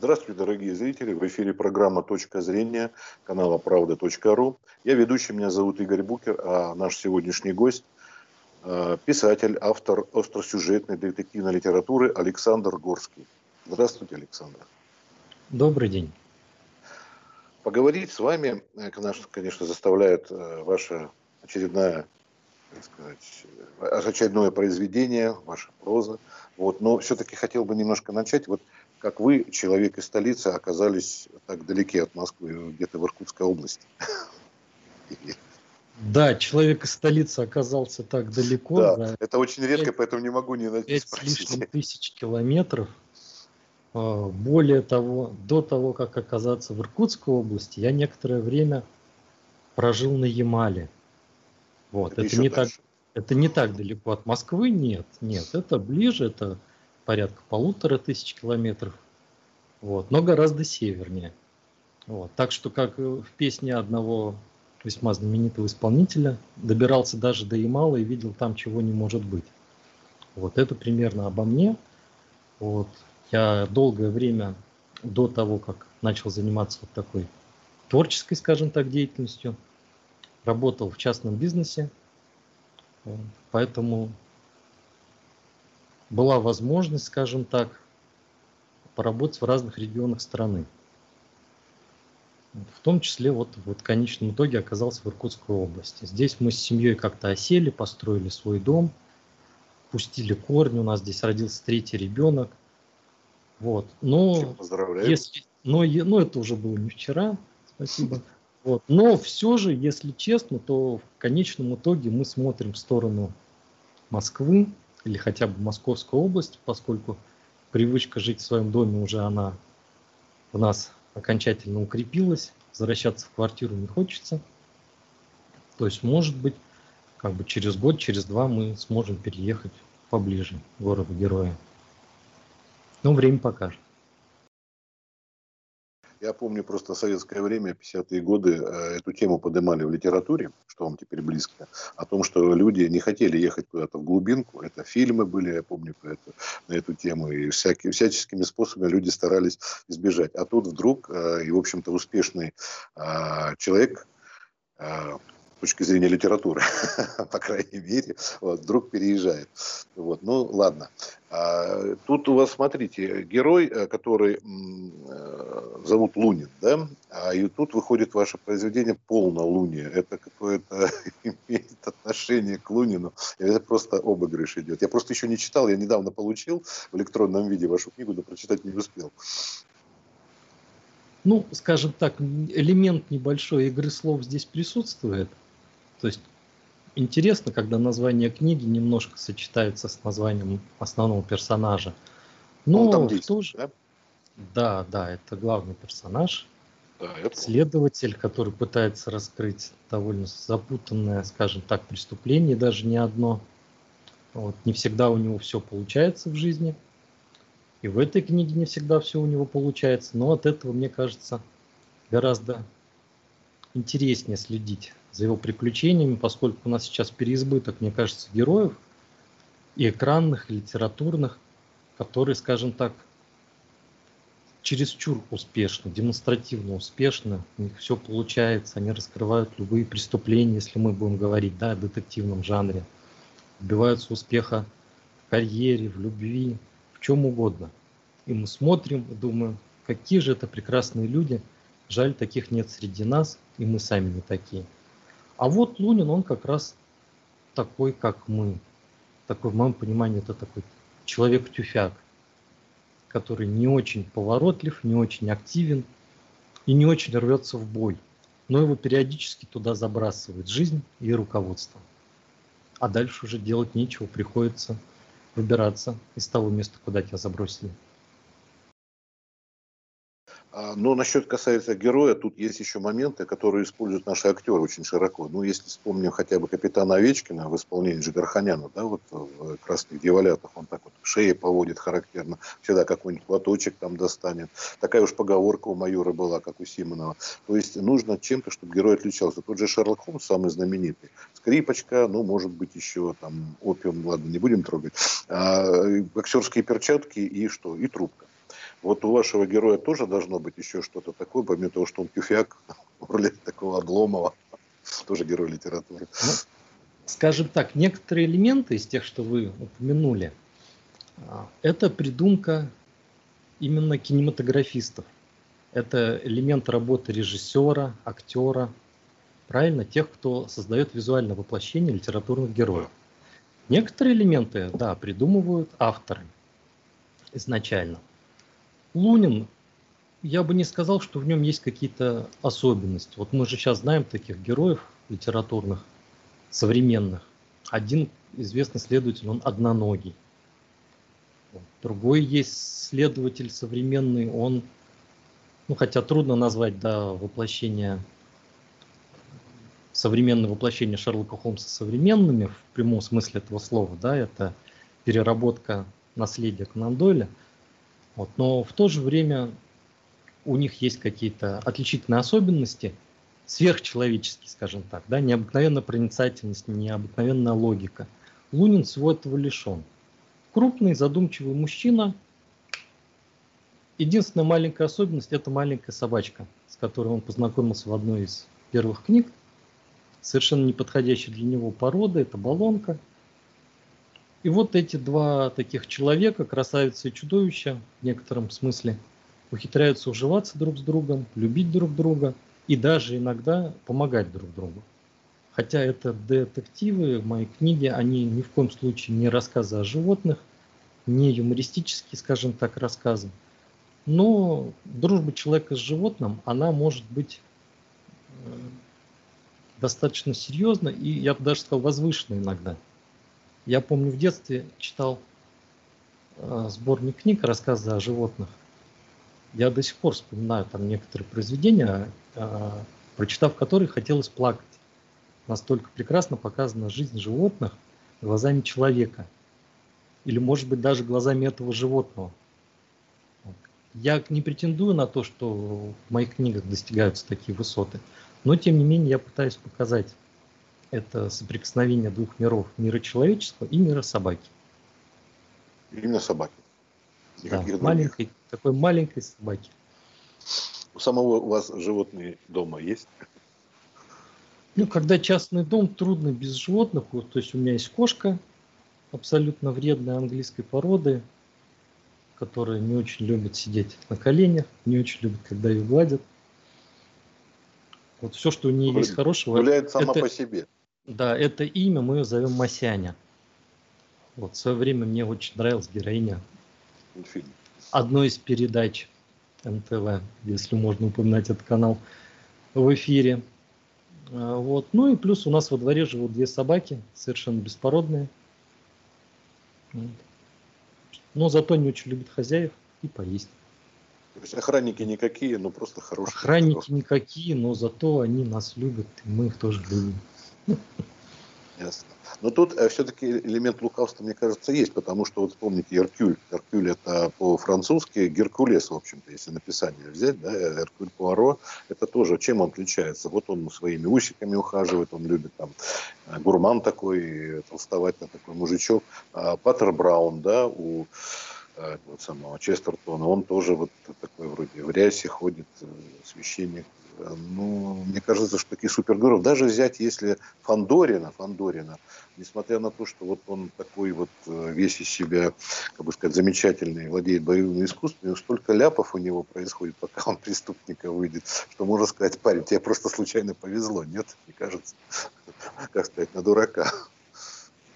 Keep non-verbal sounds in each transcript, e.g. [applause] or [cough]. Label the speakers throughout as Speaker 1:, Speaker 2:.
Speaker 1: Здравствуйте, дорогие зрители. В эфире программа «Точка зрения» канала «Правда.ру». Я ведущий, меня зовут Игорь Букер, а наш сегодняшний гость э, – писатель, автор остросюжетной детективной литературы Александр Горский. Здравствуйте, Александр.
Speaker 2: Добрый день.
Speaker 1: Поговорить с вами, э, конечно, заставляет э, ваша очередная так сказать, очередное произведение, ваша проза. Вот. Но все-таки хотел бы немножко начать. Вот как вы, человек из столицы, оказались так далеки от Москвы, где-то в Иркутской области.
Speaker 2: Да, человек из столицы оказался так далеко.
Speaker 1: Да, это очень редко, 5, поэтому не могу не найти
Speaker 2: с лишним тысяч километров. А, более того, до того, как оказаться в Иркутской области, я некоторое время прожил на Ямале. Вот, это, это не так, это не так далеко от Москвы, нет, нет, это ближе, это порядка полутора тысяч километров, вот, но гораздо севернее. Вот. Так что, как в песне одного весьма знаменитого исполнителя, добирался даже до Ямала и видел там, чего не может быть. Вот это примерно обо мне. Вот. Я долгое время до того, как начал заниматься вот такой творческой, скажем так, деятельностью, работал в частном бизнесе, поэтому была возможность, скажем так, поработать в разных регионах страны. В том числе вот, вот в конечном итоге оказался в Иркутской области. Здесь мы с семьей как-то осели, построили свой дом, пустили корни, у нас здесь родился третий ребенок. Вот. Но, если, но, но это уже было не вчера, спасибо. [laughs] Вот. Но все же, если честно, то в конечном итоге мы смотрим в сторону Москвы, или хотя бы Московскую область, поскольку привычка жить в своем доме уже она у нас окончательно укрепилась, возвращаться в квартиру не хочется. То есть, может быть, как бы через год, через два мы сможем переехать поближе к городу героя. Но время покажет.
Speaker 1: Я помню просто советское время, 50-е годы, э, эту тему поднимали в литературе, что вам теперь близко, о том, что люди не хотели ехать куда-то в глубинку. Это фильмы были, я помню, про это, на эту тему. И всякие, всяческими способами люди старались избежать. А тут вдруг, э, и, в общем-то, успешный э, человек точки зрения литературы, [laughs] по крайней мере, вот, вдруг переезжает. Вот, ну, ладно. А, тут у вас, смотрите, герой, э, который э, зовут Лунин, да, а и тут выходит ваше произведение «Полнолуние». Это какое-то [laughs] имеет отношение к Лунину. Это просто обыгрыш идет. Я просто еще не читал, я недавно получил в электронном виде вашу книгу, но прочитать не успел.
Speaker 2: Ну, скажем так, элемент небольшой игры слов здесь присутствует. То есть интересно, когда название книги немножко сочетается с названием основного персонажа. Но Он там тоже... да? Да, да, это главный персонаж. Да, Следователь, который пытается раскрыть довольно запутанное, скажем так, преступление, даже не одно. Вот, не всегда у него все получается в жизни. И в этой книге не всегда все у него получается. Но от этого, мне кажется, гораздо интереснее следить за его приключениями, поскольку у нас сейчас переизбыток, мне кажется, героев и экранных, и литературных, которые, скажем так, чересчур успешны, демонстративно успешны, у них все получается, они раскрывают любые преступления, если мы будем говорить да, о детективном жанре, добиваются успеха в карьере, в любви, в чем угодно. И мы смотрим и думаем, какие же это прекрасные люди, жаль, таких нет среди нас, и мы сами не такие. А вот Лунин, он как раз такой, как мы. Такой, в моем понимании, это такой человек-тюфяк, который не очень поворотлив, не очень активен и не очень рвется в бой. Но его периодически туда забрасывает жизнь и руководство. А дальше уже делать нечего, приходится выбираться из того места, куда тебя забросили.
Speaker 1: А, но насчет касается героя, тут есть еще моменты, которые используют наши актеры очень широко. Ну, если вспомним хотя бы капитана Овечкина в исполнении Джигарханяна, да, вот в «Красных дьяволятах», он так вот шеи поводит характерно, всегда какой-нибудь платочек там достанет. Такая уж поговорка у майора была, как у Симонова. То есть нужно чем-то, чтобы герой отличался. Тот же Шерлок Холмс, самый знаменитый. Скрипочка, ну, может быть, еще там опиум, ладно, не будем трогать. А, актерские перчатки и что? И трубка. Вот у вашего героя тоже должно быть еще что-то такое, помимо того, что он тюфяк [laughs] в роли такого Обломова, [laughs] тоже герой литературы. Ну,
Speaker 2: скажем так, некоторые элементы из тех, что вы упомянули, а, это придумка именно кинематографистов. Это элемент работы режиссера, актера, правильно, тех, кто создает визуальное воплощение литературных героев. Некоторые элементы, да, придумывают авторы изначально. Лунин, я бы не сказал, что в нем есть какие-то особенности. Вот мы же сейчас знаем таких героев литературных, современных. Один известный следователь, он одноногий. Другой есть следователь современный, он, ну хотя трудно назвать, да, воплощение, современное воплощение Шерлока Холмса современными в прямом смысле этого слова, да, это переработка наследия Конан Дойля. Вот, но в то же время у них есть какие-то отличительные особенности, сверхчеловеческие, скажем так, да, необыкновенная проницательность, необыкновенная логика. Лунин всего этого лишен. Крупный, задумчивый мужчина. Единственная маленькая особенность – это маленькая собачка, с которой он познакомился в одной из первых книг. Совершенно неподходящая для него порода – это баллонка. И вот эти два таких человека, красавица и чудовище, в некотором смысле, ухитряются уживаться друг с другом, любить друг друга и даже иногда помогать друг другу. Хотя это детективы в моей книге, они ни в коем случае не рассказы о животных, не юмористические, скажем так, рассказы. Но дружба человека с животным, она может быть э, достаточно серьезна и, я бы даже сказал, возвышена иногда. Я помню, в детстве читал э, сборник книг, рассказы о животных. Я до сих пор вспоминаю там некоторые произведения, э, прочитав которые хотелось плакать настолько прекрасно показана жизнь животных глазами человека. Или, может быть, даже глазами этого животного. Я не претендую на то, что в моих книгах достигаются такие высоты, но, тем не менее, я пытаюсь показать это соприкосновение двух миров, мира человеческого и мира собаки.
Speaker 1: Именно собаки.
Speaker 2: да, маленькой, такой маленькой собаки.
Speaker 1: У самого у вас животные дома есть?
Speaker 2: Ну, когда частный дом, трудно без животных. Вот, то есть у меня есть кошка, абсолютно вредная английской породы, которая не очень любит сидеть на коленях, не очень любит, когда ее гладят. Вот все, что у нее есть хорошего.
Speaker 1: Гуляет сама это, по себе.
Speaker 2: Да, это имя мы ее зовем Масяня. Вот в свое время мне очень нравилась героиня Фильм. одной из передач НТВ, если можно упоминать этот канал в эфире. А, вот. Ну и плюс у нас во дворе живут две собаки, совершенно беспородные. Но зато не очень любят хозяев и поесть.
Speaker 1: То есть охранники никакие, но просто хорошие.
Speaker 2: Охранники никакие, но зато они нас любят, и мы их тоже любим. [laughs]
Speaker 1: Ясно. Но тут э, все-таки элемент лукавства, мне кажется, есть, потому что вот вспомните Эркюль. Эркюль это по-французски Геркулес, в общем-то, если написание взять, да, Эркюль Пуаро, это тоже, чем он отличается? Вот он своими усиками ухаживает, он любит там э, гурман такой, толстовать на такой мужичок. А Паттер Браун, да, у э, вот самого Честертона, он тоже вот такой вроде в рясе ходит, священник, ну, мне кажется, что таких супергероев, даже взять, если Фандорина, Фандорина, несмотря на то, что вот он такой вот э, весь из себя, как бы сказать, замечательный, владеет боевыми искусствами, столько ляпов у него происходит, пока он [laughs] преступника выйдет, что можно сказать, парень, тебе просто случайно повезло, нет? Мне кажется, [laughs] как сказать, на дурака.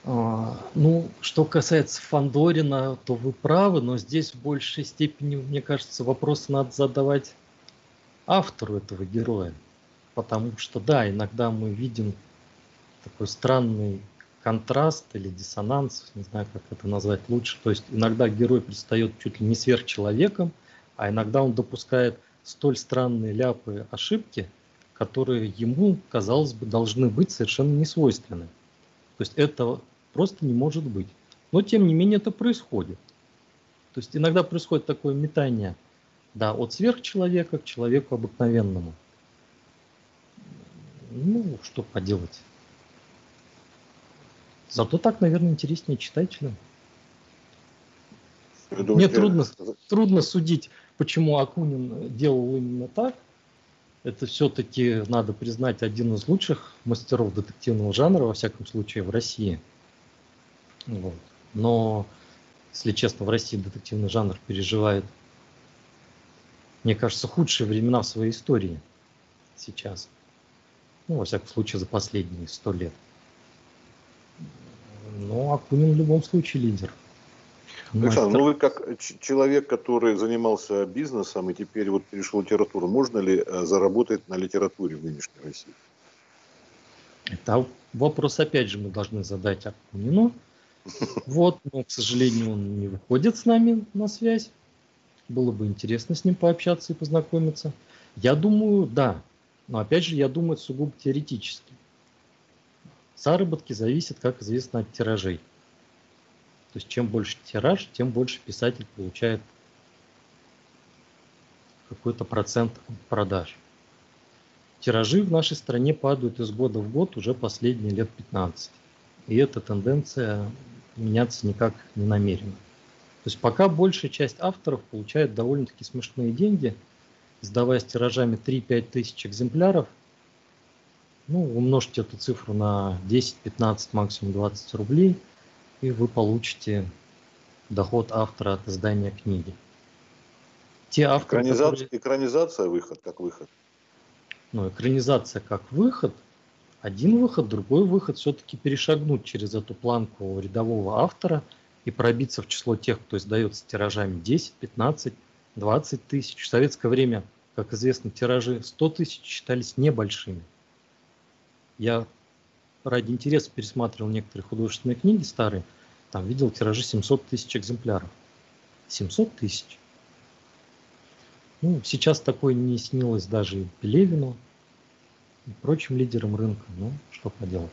Speaker 2: А, ну, что касается Фандорина, то вы правы, но здесь в большей степени, мне кажется, вопросы надо задавать автору этого героя. Потому что, да, иногда мы видим такой странный контраст или диссонанс, не знаю, как это назвать лучше. То есть иногда герой предстает чуть ли не сверхчеловеком, а иногда он допускает столь странные ляпы, ошибки, которые ему, казалось бы, должны быть совершенно несвойственны. То есть это просто не может быть. Но тем не менее это происходит. То есть иногда происходит такое метание – да, от сверхчеловека к человеку обыкновенному. Ну, что поделать. Зато так, наверное, интереснее читателям. Думаете, Мне трудно, трудно судить, почему Акунин делал именно так. Это все-таки, надо признать, один из лучших мастеров детективного жанра, во всяком случае, в России. Вот. Но, если честно, в России детективный жанр переживает, мне кажется, худшие времена в своей истории сейчас. Ну, во всяком случае, за последние сто лет. Но Акунин в любом случае лидер.
Speaker 1: Александр, ну вы как человек, который занимался бизнесом и теперь вот перешел в литературу, можно ли э, заработать на литературе в нынешней России?
Speaker 2: Это вопрос, опять же, мы должны задать Акунину. Вот, но, к сожалению, он не выходит с нами на связь. Было бы интересно с ним пообщаться и познакомиться. Я думаю, да. Но опять же, я думаю, это сугубо теоретически. Заработки зависят, как известно, от тиражей. То есть чем больше тираж, тем больше писатель получает какой-то процент продаж. Тиражи в нашей стране падают из года в год уже последние лет 15. И эта тенденция меняться никак не намерена. То есть пока большая часть авторов получает довольно-таки смешные деньги, сдавая с тиражами 3-5 тысяч экземпляров, ну, умножьте эту цифру на 10, 15, максимум 20 рублей – и вы получите доход автора от издания книги.
Speaker 1: Те авторы, экранизация, которые... экранизация выход как выход.
Speaker 2: Ну, экранизация как выход, один выход, другой выход все-таки перешагнуть через эту планку рядового автора и пробиться в число тех, кто издается тиражами 10, 15, 20 тысяч. В советское время, как известно, тиражи 100 тысяч считались небольшими. Я ради интереса пересматривал некоторые художественные книги старые, там видел тиражи 700 тысяч экземпляров. 700 тысяч. Ну, сейчас такое не снилось даже Пелевину, и прочим лидерам рынка. Ну, что поделать.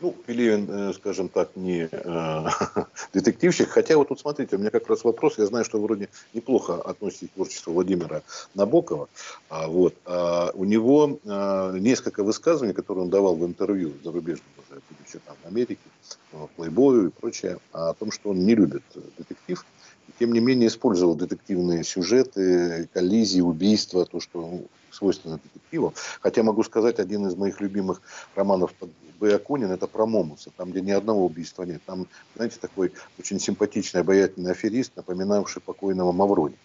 Speaker 1: Ну, Пелевин, э, скажем так, не э, [laughs] детективщик. Хотя вот тут смотрите, у меня как раз вопрос. Я знаю, что вроде неплохо относитесь к творчеству Владимира Набокова. А, вот, а у него а, несколько высказываний, которые он давал в интервью зарубежным, уже, будучи там в Америке, в Плейбою и прочее, о том, что он не любит детектив. И, тем не менее, использовал детективные сюжеты, коллизии, убийства, то, что ну, свойственно детективу. Хотя могу сказать, один из моих любимых романов Б. Акунин, это про Момуса, там, где ни одного убийства нет. Там, знаете, такой очень симпатичный, обаятельный аферист, напоминавший покойного Мавроди.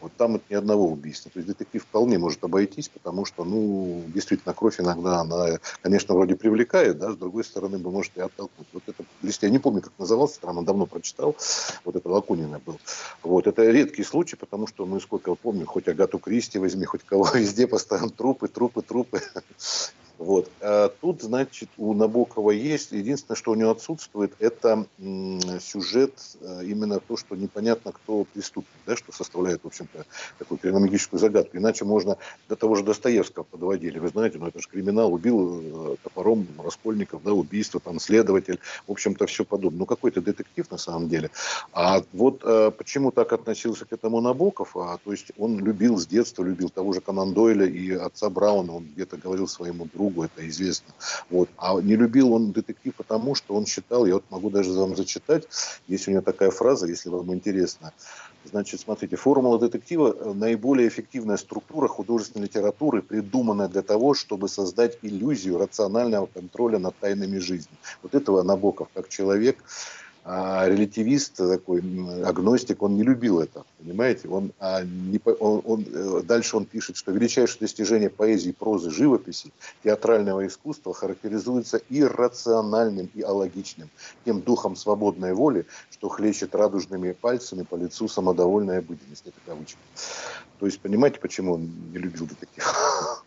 Speaker 1: Вот там вот ни одного убийства. То есть детектив вполне может обойтись, потому что, ну, действительно, кровь иногда, она, конечно, вроде привлекает, да, с другой стороны, вы можете оттолкнуть. Вот это, если я не помню, как назывался, там давно прочитал, вот это Акунина был. Вот, это редкий случай, потому что, ну, сколько я помню, хоть Агату Кристи возьми, хоть кого [laughs] везде постоянно трупы, трупы, трупы. Вот. А тут, значит, у Набокова есть. Единственное, что у него отсутствует, это сюжет, э, именно то, что непонятно, кто преступник, да, что составляет, в общем-то, такую криминологическую загадку. Иначе можно до того же Достоевского подводили. Вы знаете, ну это же криминал, убил э, топором Раскольников, да, убийство, там, следователь, в общем-то, все подобное. Ну, какой-то детектив на самом деле. А вот а, почему так относился к этому Набоков? А, то есть он любил с детства, любил того же Конан Дойля и отца Брауна, он где-то говорил своему другу, другу, это известно. Вот. А не любил он детектив потому, что он считал, я вот могу даже вам зачитать, есть у него такая фраза, если вам интересно. Значит, смотрите, формула детектива – наиболее эффективная структура художественной литературы, придуманная для того, чтобы создать иллюзию рационального контроля над тайнами жизни. Вот этого Набоков, как человек, а релятивист такой, агностик, он не любил это, понимаете? Он, а, не, он, он, э, дальше он пишет, что величайшее достижение поэзии, прозы, живописи, театрального искусства характеризуется иррациональным и алогичным, тем духом свободной воли, что хлещет радужными пальцами по лицу самодовольная обыденность. Это кавычки. То есть, понимаете, почему он не любил детектив? [laughs]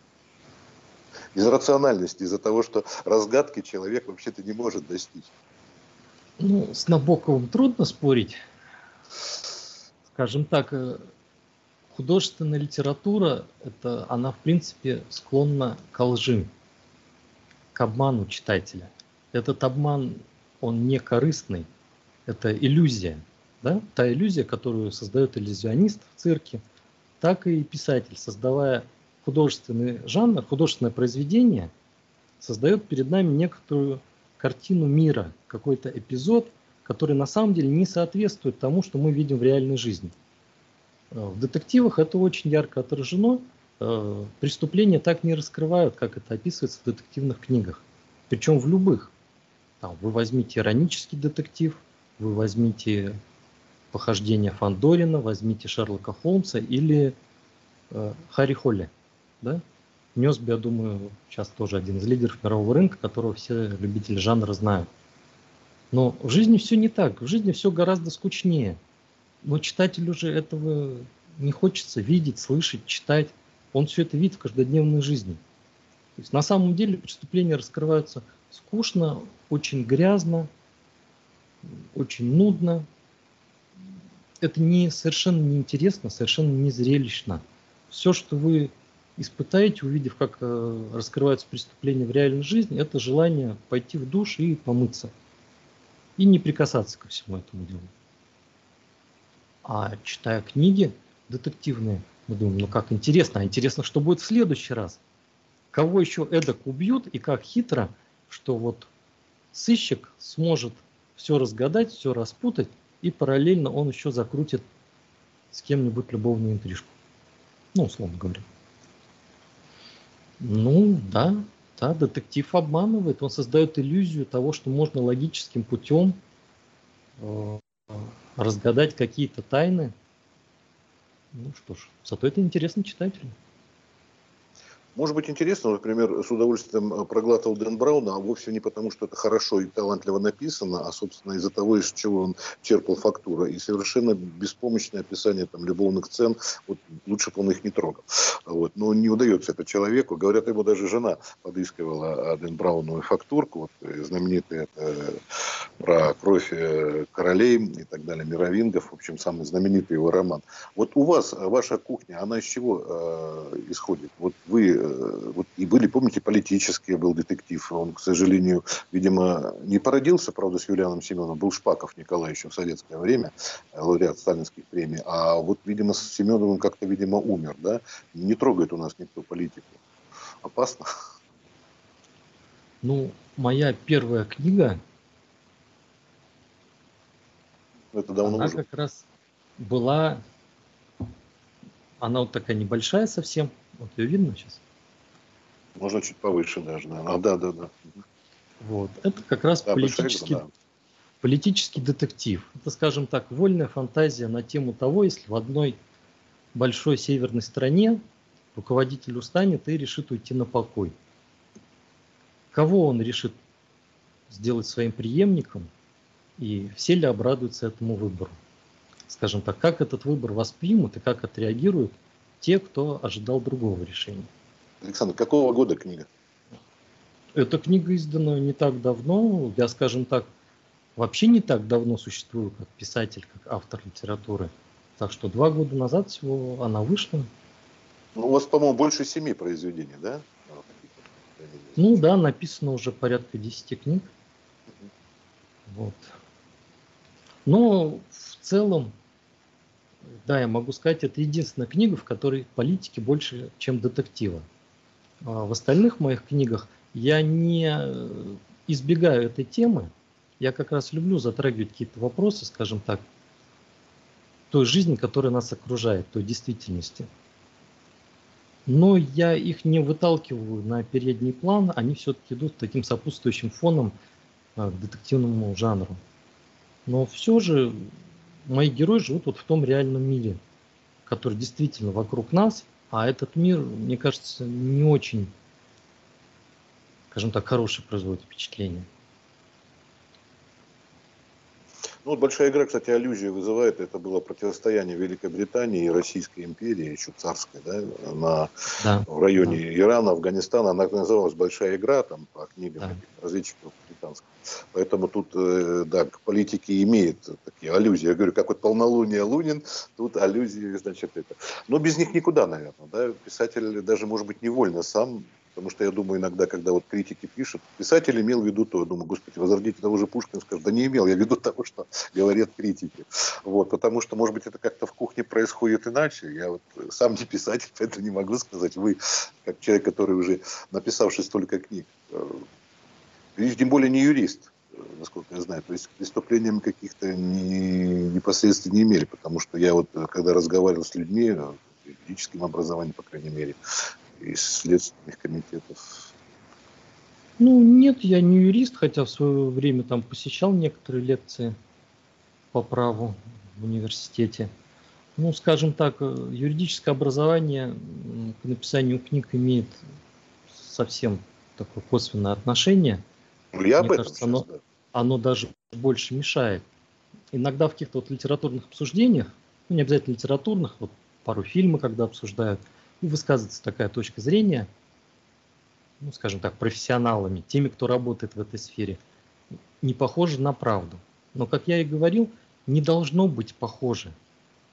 Speaker 1: Из рациональности, из-за того, что разгадки человек вообще-то не может достичь.
Speaker 2: Ну, с Набоковым трудно спорить. Скажем так, э, художественная литература, это она, в принципе, склонна к лжи, к обману читателя. Этот обман, он не корыстный, это иллюзия. Да? Та иллюзия, которую создает иллюзионист в цирке, так и писатель, создавая художественный жанр, художественное произведение, создает перед нами некоторую картину мира, какой-то эпизод, которые на самом деле не соответствуют тому, что мы видим в реальной жизни. Э, в детективах это очень ярко отражено. Э, преступления так не раскрывают, как это описывается в детективных книгах. Причем в любых. Там, вы возьмите иронический детектив, вы возьмите похождения Фандорина, возьмите Шерлока Холмса или э, Харри Холли. Да? Несби, я думаю, сейчас тоже один из лидеров мирового рынка, которого все любители жанра знают. Но в жизни все не так. В жизни все гораздо скучнее. Но читателю же этого не хочется видеть, слышать, читать. Он все это видит в каждодневной жизни. То есть на самом деле преступления раскрываются скучно, очень грязно, очень нудно. Это не совершенно неинтересно, совершенно не зрелищно. Все, что вы испытаете, увидев, как э, раскрываются преступления в реальной жизни, это желание пойти в душ и помыться. И не прикасаться ко всему этому делу. А читая книги детективные, мы думаем, ну как интересно, а интересно, что будет в следующий раз. Кого еще эдак убьют и как хитро, что вот сыщик сможет все разгадать, все распутать, и параллельно он еще закрутит с кем-нибудь любовную интрижку. Ну, условно говоря. Ну, да, да, детектив обманывает, он создает иллюзию того, что можно логическим путем э, разгадать какие-то тайны. Ну что ж, зато это интересно читателю.
Speaker 1: Может быть интересно, например, с удовольствием э, проглатывал Дэн Брауна, а вовсе не потому, что это хорошо и талантливо написано, а, собственно, из-за того, из чего он черпал фактура. И совершенно беспомощное описание там, любовных сцен, вот лучше бы он их не трогал. Вот. Но не удается это человеку. Говорят, ему даже жена подыскивала а, Дэн Брауну фактурку, вот, э, знаменитый это, про кровь э, королей и так далее, мировингов, в общем, самый знаменитый его роман. Вот у вас, ваша кухня, она из чего э, исходит? Вот вы вот и были, помните, политические, был детектив. Он, к сожалению, видимо, не породился, правда, с Юлианом Семеновым. Был Шпаков Николай еще в советское время, э, лауреат сталинских премий. А вот, видимо, с Семеновым как-то, видимо, умер, да? Не трогает у нас никто политику. Опасно.
Speaker 2: Ну, моя первая книга, это давно она уже. как раз была, она вот такая небольшая совсем, вот ее видно сейчас?
Speaker 1: Можно чуть повыше даже, да. А, да, да, да.
Speaker 2: Вот. Это как раз да, политический, да. политический детектив. Это, скажем так, вольная фантазия на тему того, если в одной большой северной стране руководитель устанет и решит уйти на покой. Кого он решит сделать своим преемником, и все ли обрадуются этому выбору? Скажем так, как этот выбор воспримут и как отреагируют те, кто ожидал другого решения.
Speaker 1: Александр, какого года книга?
Speaker 2: Эта книга издана не так давно. Я, скажем так, вообще не так давно существую как писатель, как автор литературы. Так что два года назад всего она вышла.
Speaker 1: Ну, у вас, по-моему, больше семи произведений, да?
Speaker 2: Ну да, написано уже порядка десяти книг. Вот. Но в целом, да, я могу сказать, это единственная книга, в которой политики больше, чем детектива. А в остальных моих книгах я не э, избегаю этой темы. Я как раз люблю затрагивать какие-то вопросы, скажем так, той жизни, которая нас окружает, той действительности. Но я их не выталкиваю на передний план, они все-таки идут таким сопутствующим фоном а, к детективному жанру. Но все же мои герои живут вот в том реальном мире, который действительно вокруг нас, а этот мир, мне кажется, не очень, скажем так, хороший производит впечатление.
Speaker 1: Ну, вот большая игра, кстати, аллюзию вызывает. Это было противостояние Великобритании и Российской империи, еще царской, да, на, да. в районе да. Ирана, Афганистана. Она называлась «Большая игра», там, по книгам да. разведчиков британских. Поэтому тут, э, да, к политике имеет такие аллюзии. Я говорю, как вот полнолуние Лунин, тут аллюзии, значит, это. Но без них никуда, наверное, да. Писатель даже, может быть, невольно сам Потому что я думаю иногда, когда вот критики пишут, писатель имел в виду то, я думаю, господи, возродите того же Пушкина, скажет, да не имел, я в виду того, что говорят критики. Вот, потому что, может быть, это как-то в кухне происходит иначе. Я вот сам не писатель, [laughs] поэтому не могу сказать. Вы, как человек, который уже написавший столько книг, э, и тем более не юрист, насколько я знаю. То есть к преступлениям каких-то не, непосредственно не имели, потому что я вот, когда разговаривал с людьми, юридическим образованием, по крайней мере, из следственных комитетов,
Speaker 2: ну, нет, я не юрист, хотя в свое время там посещал некоторые лекции по праву в университете. Ну, скажем так, э, юридическое образование к написанию книг имеет совсем такое косвенное отношение. Ну, я Мне об кажется, оно, да. оно даже больше мешает. Иногда в каких-то вот литературных обсуждениях, ну, не обязательно литературных, вот пару фильмов, когда обсуждают, и высказывается такая точка зрения – ну, скажем так, профессионалами, теми, кто работает в этой сфере, не похоже на правду. Но, как я и говорил, не должно быть похоже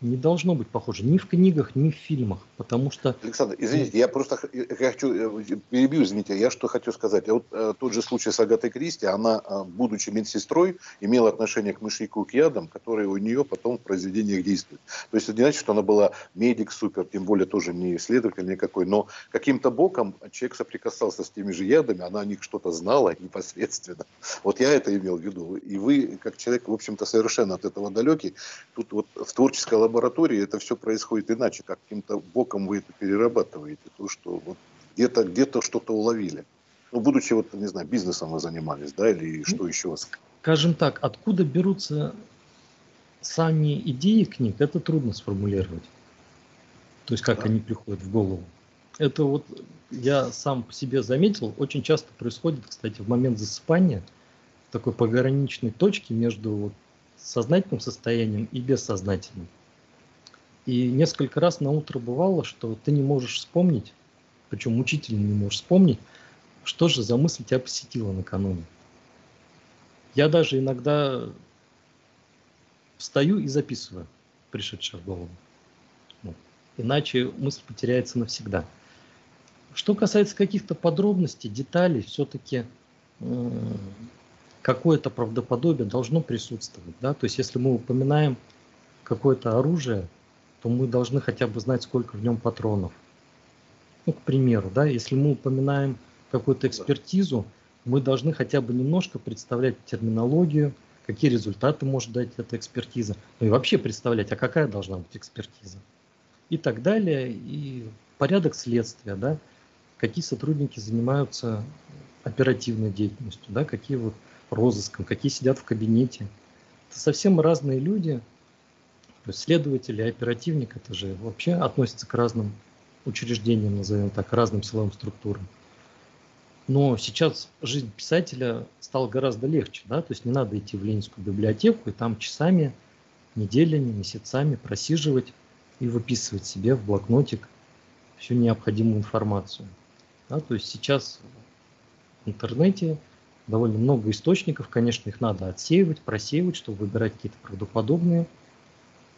Speaker 2: не должно быть похоже ни в книгах, ни в фильмах, потому что...
Speaker 1: Александр, извините, я просто я хочу, э, перебью, извините, я что хочу сказать. Вот э, тот же случай с Агатой Кристи, она, э, будучи медсестрой, имела отношение к мышьяку, к ядам, которые у нее потом в произведениях действуют. То есть это не значит, что она была медик супер, тем более тоже не исследователь никакой, но каким-то боком человек соприкасался с теми же ядами, она о них что-то знала [laughs] непосредственно. Вот я это имел в виду. И вы, как человек, в общем-то, совершенно от этого далекий, тут вот в творческой лаборатории это все происходит иначе, каким-то боком вы это перерабатываете, то, что вот где-то где что-то уловили. Ну, будучи, вот, не знаю, бизнесом вы занимались, да, или ну, что еще?
Speaker 2: Скажем так, откуда берутся сами идеи книг, это трудно сформулировать. То есть, как да. они приходят в голову. Это вот я сам по себе заметил, очень часто происходит, кстати, в момент засыпания, в такой пограничной точке между вот сознательным состоянием и бессознательным. И несколько раз на утро бывало, что ты не можешь вспомнить, причем мучительно не можешь вспомнить, что же за мысль тебя посетила накануне. Я даже иногда встаю и записываю пришедшее в голову. Иначе мысль потеряется навсегда. Что касается каких-то подробностей, деталей, все-таки э, какое-то правдоподобие должно присутствовать. Да? То есть если мы упоминаем какое-то оружие, то мы должны хотя бы знать, сколько в нем патронов. Ну, к примеру, да, если мы упоминаем какую-то экспертизу, мы должны хотя бы немножко представлять терминологию, какие результаты может дать эта экспертиза, ну и вообще представлять, а какая должна быть экспертиза. И так далее, и порядок следствия, да, какие сотрудники занимаются оперативной деятельностью, да, какие вот розыском, какие сидят в кабинете. Это совсем разные люди, то есть следователь и оперативник, это же вообще относится к разным учреждениям, назовем так, разным силовым структурам. Но сейчас жизнь писателя стала гораздо легче, да, то есть не надо идти в Ленинскую библиотеку и там часами, неделями, месяцами просиживать и выписывать себе в блокнотик всю необходимую информацию. Да, то есть сейчас в интернете довольно много источников, конечно, их надо отсеивать, просеивать, чтобы выбирать какие-то правдоподобные –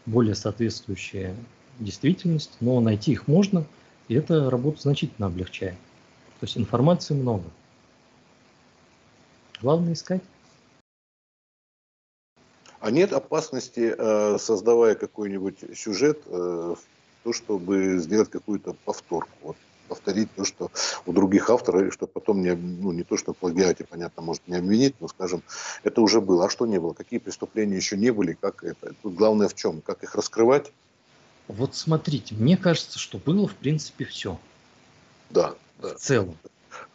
Speaker 2: более соответствующие действительности, но найти их можно, и это работу значительно облегчает. То есть информации много. Главное искать.
Speaker 1: А нет опасности, э, создавая какой-нибудь сюжет, э, то, чтобы сделать какую-то повторку? Вот повторить то, что у других авторов, и что потом не, ну, не то, что в плагиате, понятно, может не обвинить, но, скажем, это уже было. А что не было? Какие преступления еще не были? Как это? Тут главное в чем? Как их раскрывать?
Speaker 2: Вот смотрите, мне кажется, что было, в принципе, все.
Speaker 1: Да.
Speaker 2: В целом.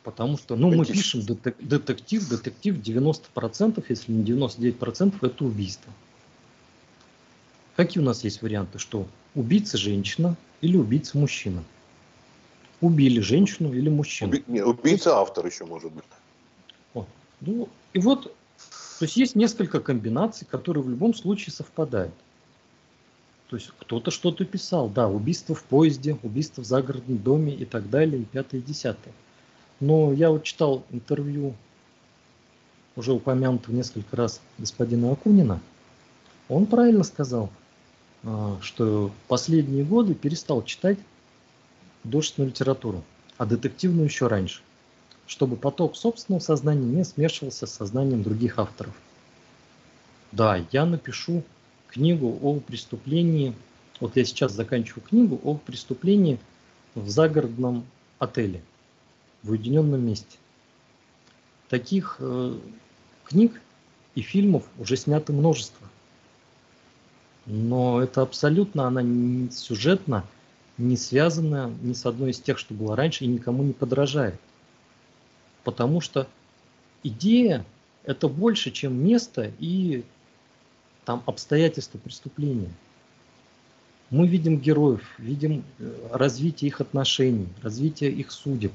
Speaker 2: Потому что, ну, мы пишем детектив, детектив 90%, если не 99%, это убийство. Какие у нас есть варианты? Что убийца женщина или убийца мужчина? Убили женщину или мужчину. Уби...
Speaker 1: Не, убийца автор еще может быть.
Speaker 2: Вот. Ну, и вот, то есть есть несколько комбинаций, которые в любом случае совпадают. То есть кто-то что-то писал, да, убийство в поезде, убийство в загородном доме и так далее, и пятое, и десятое. Но я вот читал интервью уже упомянутого несколько раз господина Акунина. Он правильно сказал, а, что последние годы перестал читать художественную литературу, а детективную еще раньше, чтобы поток собственного сознания не смешивался с сознанием других авторов. Да, я напишу книгу о преступлении, вот я сейчас заканчиваю книгу о преступлении в загородном отеле, в уединенном месте. Таких э, книг И фильмов уже снято множество. Но это абсолютно, она не сюжетно не связана ни с одной из тех, что было раньше, и никому не подражает. Потому что идея – это больше, чем место и там обстоятельства преступления. Мы видим героев, видим э, развитие их отношений, развитие их судеб,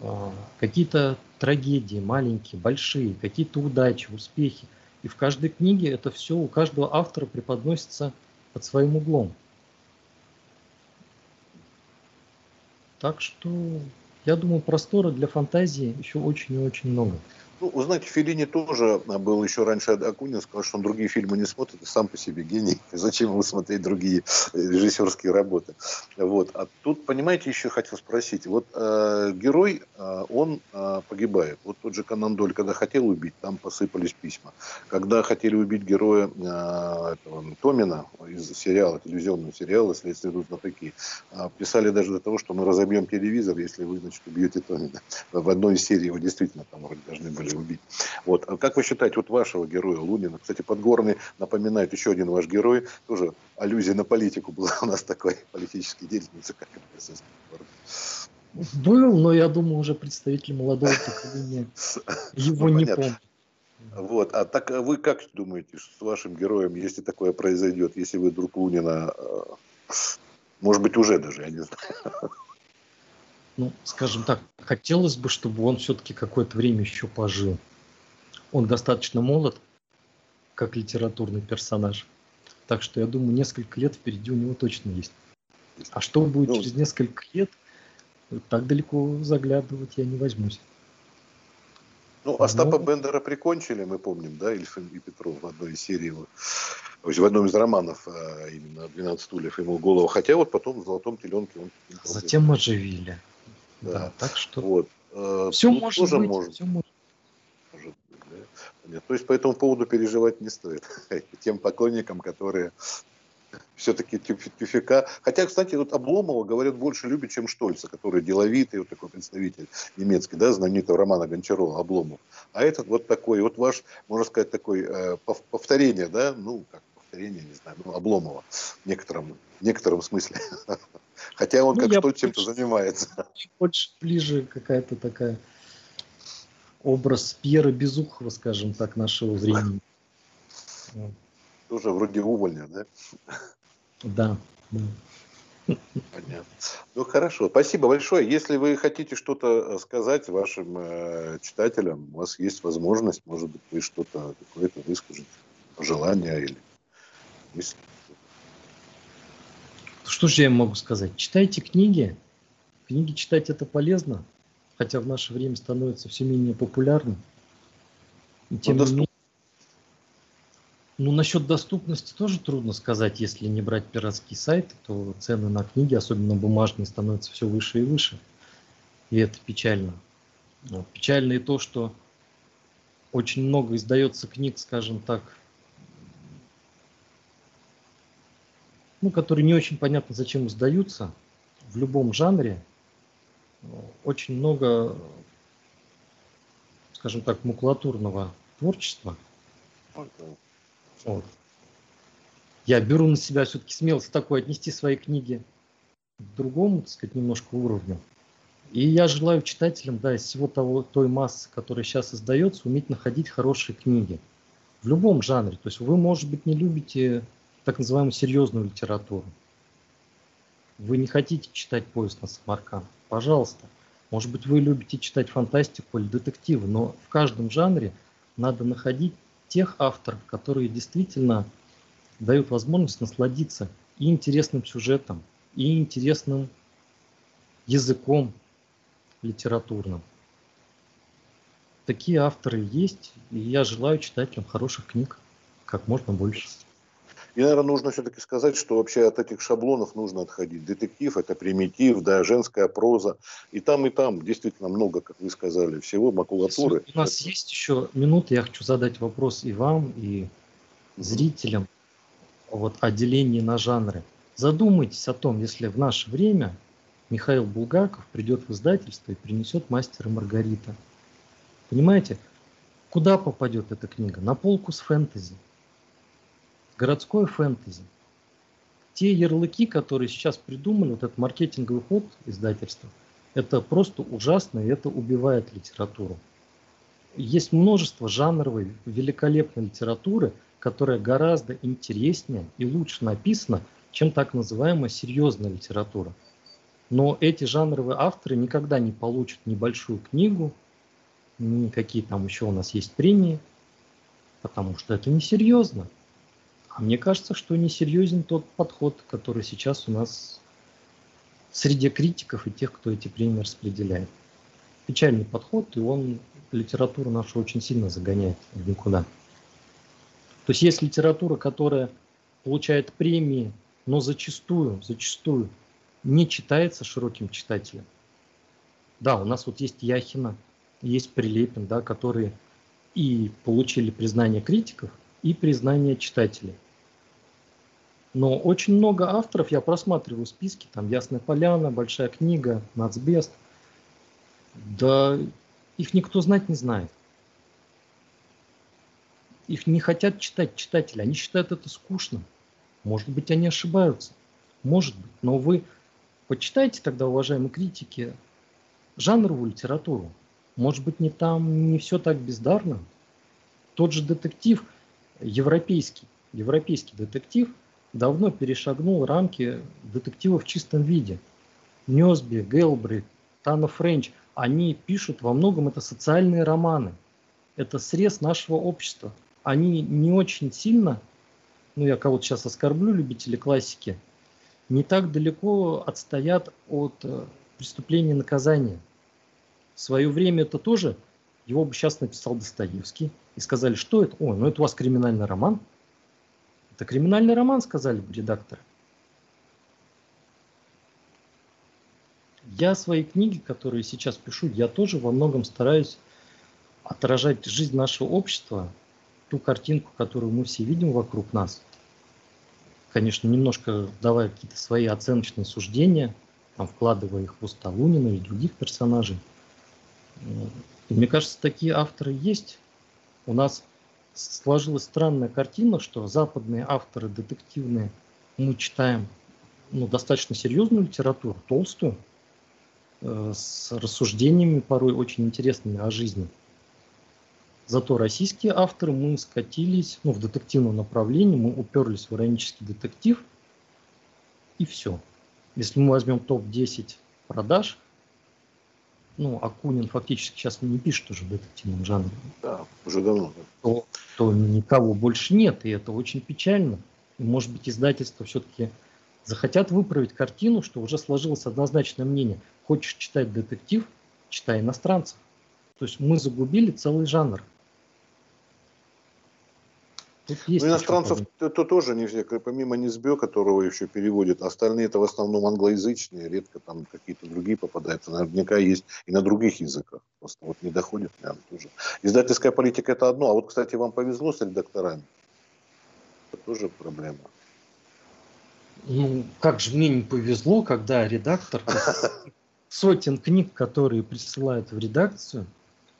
Speaker 2: а, какие-то трагедии маленькие, большие, какие-то удачи, успехи. И в каждой книге это все у каждого автора преподносится под своим углом. Так что я думаю, простора для фантазии еще очень и очень много.
Speaker 1: Ну, вы знаете, Филини тоже а, был еще раньше Акунин, сказал, что он другие фильмы не смотрит, и сам по себе гений. [laughs] Зачем ему смотреть другие э, режиссерские работы? Вот. А тут, понимаете, еще хотел спросить. Вот э, герой, э, он э, погибает. Вот тот же Канан Доль, когда хотел убить, там посыпались письма. Когда хотели убить героя э, этого, Томина из сериала, телевизионного сериала «Следствие идут знатоки», э, писали даже до того, что мы разобьем телевизор, если вы, значит, убьете Томина. В одной из серий его действительно там вроде должны были хотели убить. Вот. А как вы считаете, вот вашего героя Лунина, кстати, Подгорный напоминает еще один ваш герой, тоже аллюзия на политику была у нас такой [laughs] политический деятельница, как
Speaker 2: был, но я думаю, уже представитель молодого поколения [laughs] его ну, не помнит.
Speaker 1: Вот, а так вы как думаете, с вашим героем, если такое произойдет, если вы друг Лунина, э, может быть, уже даже, я не знаю [laughs]
Speaker 2: ну, скажем так, хотелось бы, чтобы он все-таки какое-то время еще пожил. Он достаточно молод, как литературный персонаж. Так что я думаю, несколько лет впереди у него точно есть. А что будет ну, через несколько лет, так далеко заглядывать я не возьмусь.
Speaker 1: Ну, Остапа Но... Бендера прикончили, мы помним, да, Ильфин и Петров в одной из серий, в одном из романов а, именно «12 стульев» ему голову. Хотя вот потом в «Золотом теленке» он...
Speaker 2: Затем оживили.
Speaker 1: Да. да так что вот.
Speaker 2: Э, все может тоже быть. Может. Все может.
Speaker 1: может быть да? Нет, то есть по этому поводу переживать не стоит. [laughs] Тем поклонникам, которые все-таки тюфика. Хотя, кстати, вот Обломова, говорят, больше любят, чем Штольца, который деловитый, вот такой представитель немецкий, да, знаменитого романа Гончарова «Обломов». А этот вот такой, вот ваш, можно сказать, такой э, повторение, да, ну, как повторение, не знаю, ну, Обломова в некотором, в некотором смысле. [laughs] Хотя он ну, как что чем-то занимается.
Speaker 2: Больше ближе какая-то такая образ Пьера Безухова, скажем так, нашего времени. [laughs]
Speaker 1: Тоже вроде увольня, да?
Speaker 2: Да, да.
Speaker 1: Понятно. Ну хорошо, спасибо большое. Если вы хотите что-то сказать вашим э, читателям, у вас есть возможность, может быть, вы что-то какое-то выскажете, пожелание или мысли.
Speaker 2: Что же я могу сказать? Читайте книги. Книги читать это полезно, хотя в наше время становится все менее популярным. И тем не менее, ну, насчет доступности тоже трудно сказать. Если не брать пиратские сайты, то цены на книги, особенно бумажные, становятся все выше и выше. И это печально. Но печально и то, что очень много издается книг, скажем так, ну, которые не очень понятно, зачем сдаются в любом жанре. Очень много, скажем так, макулатурного творчества. Вот. Я беру на себя все-таки смелость такой отнести свои книги к другому, так сказать, немножко уровню. И я желаю читателям, да, из всего того, той массы, которая сейчас издается, уметь находить хорошие книги. В любом жанре. То есть вы, может быть, не любите так называемую серьезную литературу. Вы не хотите читать «Поезд на Самарканд»? Пожалуйста. Может быть, вы любите читать фантастику или детективы, но в каждом жанре надо находить тех авторов, которые действительно дают возможность насладиться и интересным сюжетом, и интересным языком литературным. Такие авторы есть, и я желаю читателям хороших книг как можно больше.
Speaker 1: И, наверное, нужно все-таки сказать, что вообще от этих шаблонов нужно отходить. Детектив – это примитив, да, женская проза. И там, и там действительно много, как вы сказали, всего, макулатуры.
Speaker 2: Если у нас это... есть еще минуты, я хочу задать вопрос и вам, и зрителям вот, о делении на жанры. Задумайтесь о том, если в наше время Михаил Булгаков придет в издательство и принесет «Мастера Маргарита». Понимаете? Куда попадет эта книга? На полку с фэнтези. Городское фэнтези. Те ярлыки, которые сейчас придумали, вот этот маркетинговый ход издательства, это просто ужасно, и это убивает литературу. Есть множество жанровой, великолепной литературы, которая гораздо интереснее и лучше написана, чем так называемая серьезная литература. Но эти жанровые авторы никогда не получат небольшую книгу, никакие там еще у нас есть премии, потому что это несерьезно. А мне кажется, что несерьезен тот подход, который сейчас у нас среди критиков и тех, кто эти премии распределяет. Печальный подход, и он литературу нашу очень сильно загоняет в никуда. То есть есть литература, которая получает премии, но зачастую, зачастую не читается широким читателем. Да, у нас вот есть Яхина, есть Прилепин, да, которые и получили признание критиков, и признание читателей. Но очень много авторов, я просматриваю списки, там Ясная Поляна, Большая книга, Нацбест. Да их никто знать не знает. Их не хотят читать читатели, они считают это скучным. Может быть, они ошибаются. Может быть. Но вы почитайте тогда, уважаемые критики, жанровую литературу. Может быть, не там не все так бездарно. Тот же детектив европейский, европейский детектив давно перешагнул рамки детектива в чистом виде. Нёсби, Гелбрейт, Тана Френч, они пишут во многом это социальные романы. Это срез нашего общества. Они не очень сильно ну я кого-то сейчас оскорблю, любители классики, не так далеко отстоят от э, преступления наказания. В свое время это тоже, его бы сейчас написал Достоевский, и сказали, что это? О, ну это у вас криминальный роман. Это криминальный роман, сказали редакторы. Я свои книги, которые сейчас пишу, я тоже во многом стараюсь отражать жизнь нашего общества, ту картинку, которую мы все видим вокруг нас. Конечно, немножко давая какие-то свои оценочные суждения, там, вкладывая их в уста Лунина и других персонажей. И мне кажется, такие авторы есть. У нас сложилась странная картина, что западные авторы детективные, мы читаем ну, достаточно серьезную литературу, толстую, э, с рассуждениями порой очень интересными о жизни – Зато российские авторы, мы скатились ну, в детективном направлении, мы уперлись в иронический детектив, и все. Если мы возьмем топ-10 продаж, ну, Акунин фактически сейчас не пишет уже в детективном жанре.
Speaker 1: Да, уже давно.
Speaker 2: То, то никого больше нет, и это очень печально. И, может быть, издательства все-таки захотят выправить картину, что уже сложилось однозначное мнение. Хочешь читать детектив, читай иностранцев. То есть мы загубили целый жанр.
Speaker 1: Ну, иностранцев то, то тоже не все, помимо Низбе, которого еще переводят, остальные это в основном англоязычные, редко там какие-то другие попадаются. Наверняка есть и на других языках. Просто вот не доходит, наверное, тоже. Издательская политика это одно. А вот, кстати, вам повезло с редакторами. Это тоже проблема.
Speaker 2: Ну, как же мне не повезло, когда редактор [laughs] сотен книг, которые присылают в редакцию,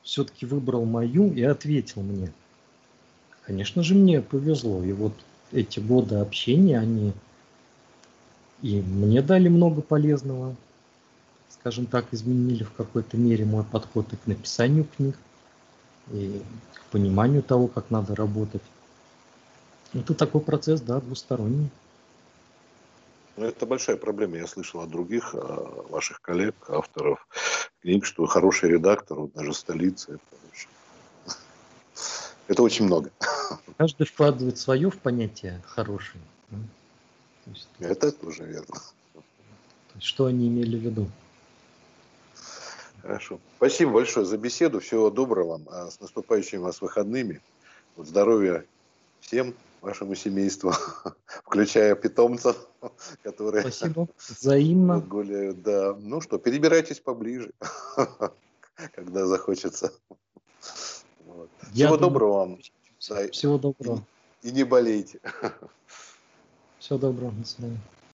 Speaker 2: все-таки выбрал мою и ответил мне. Конечно же, мне повезло. И вот эти годы общения, они и мне дали много полезного. Скажем так, изменили в какой-то мере мой подход и к написанию книг, и к пониманию того, как надо работать. Это такой процесс, да, двусторонний.
Speaker 1: Ну, это большая проблема. Я слышал от других а, ваших коллег, авторов книг, что хороший редактор, вот даже столица, это очень, [laughs] это очень много.
Speaker 2: Каждый вкладывает свое в понятие хороший.
Speaker 1: есть, это тоже верно.
Speaker 2: Что они имели в виду?
Speaker 1: Хорошо. Спасибо большое за беседу. Всего доброго вам. А с наступающими вас выходными. Вот здоровья всем вашему семейству, [laughs] включая питомцев, [laughs] которые
Speaker 2: Спасибо. Взаимно. [laughs]
Speaker 1: гуляют. Да. Ну что, перебирайтесь поближе, когда захочется. Вот. Всего думаю, доброго вам.
Speaker 2: Всего доброго.
Speaker 1: И, и не болейте. [laughs]
Speaker 2: Всего доброго. До свидания.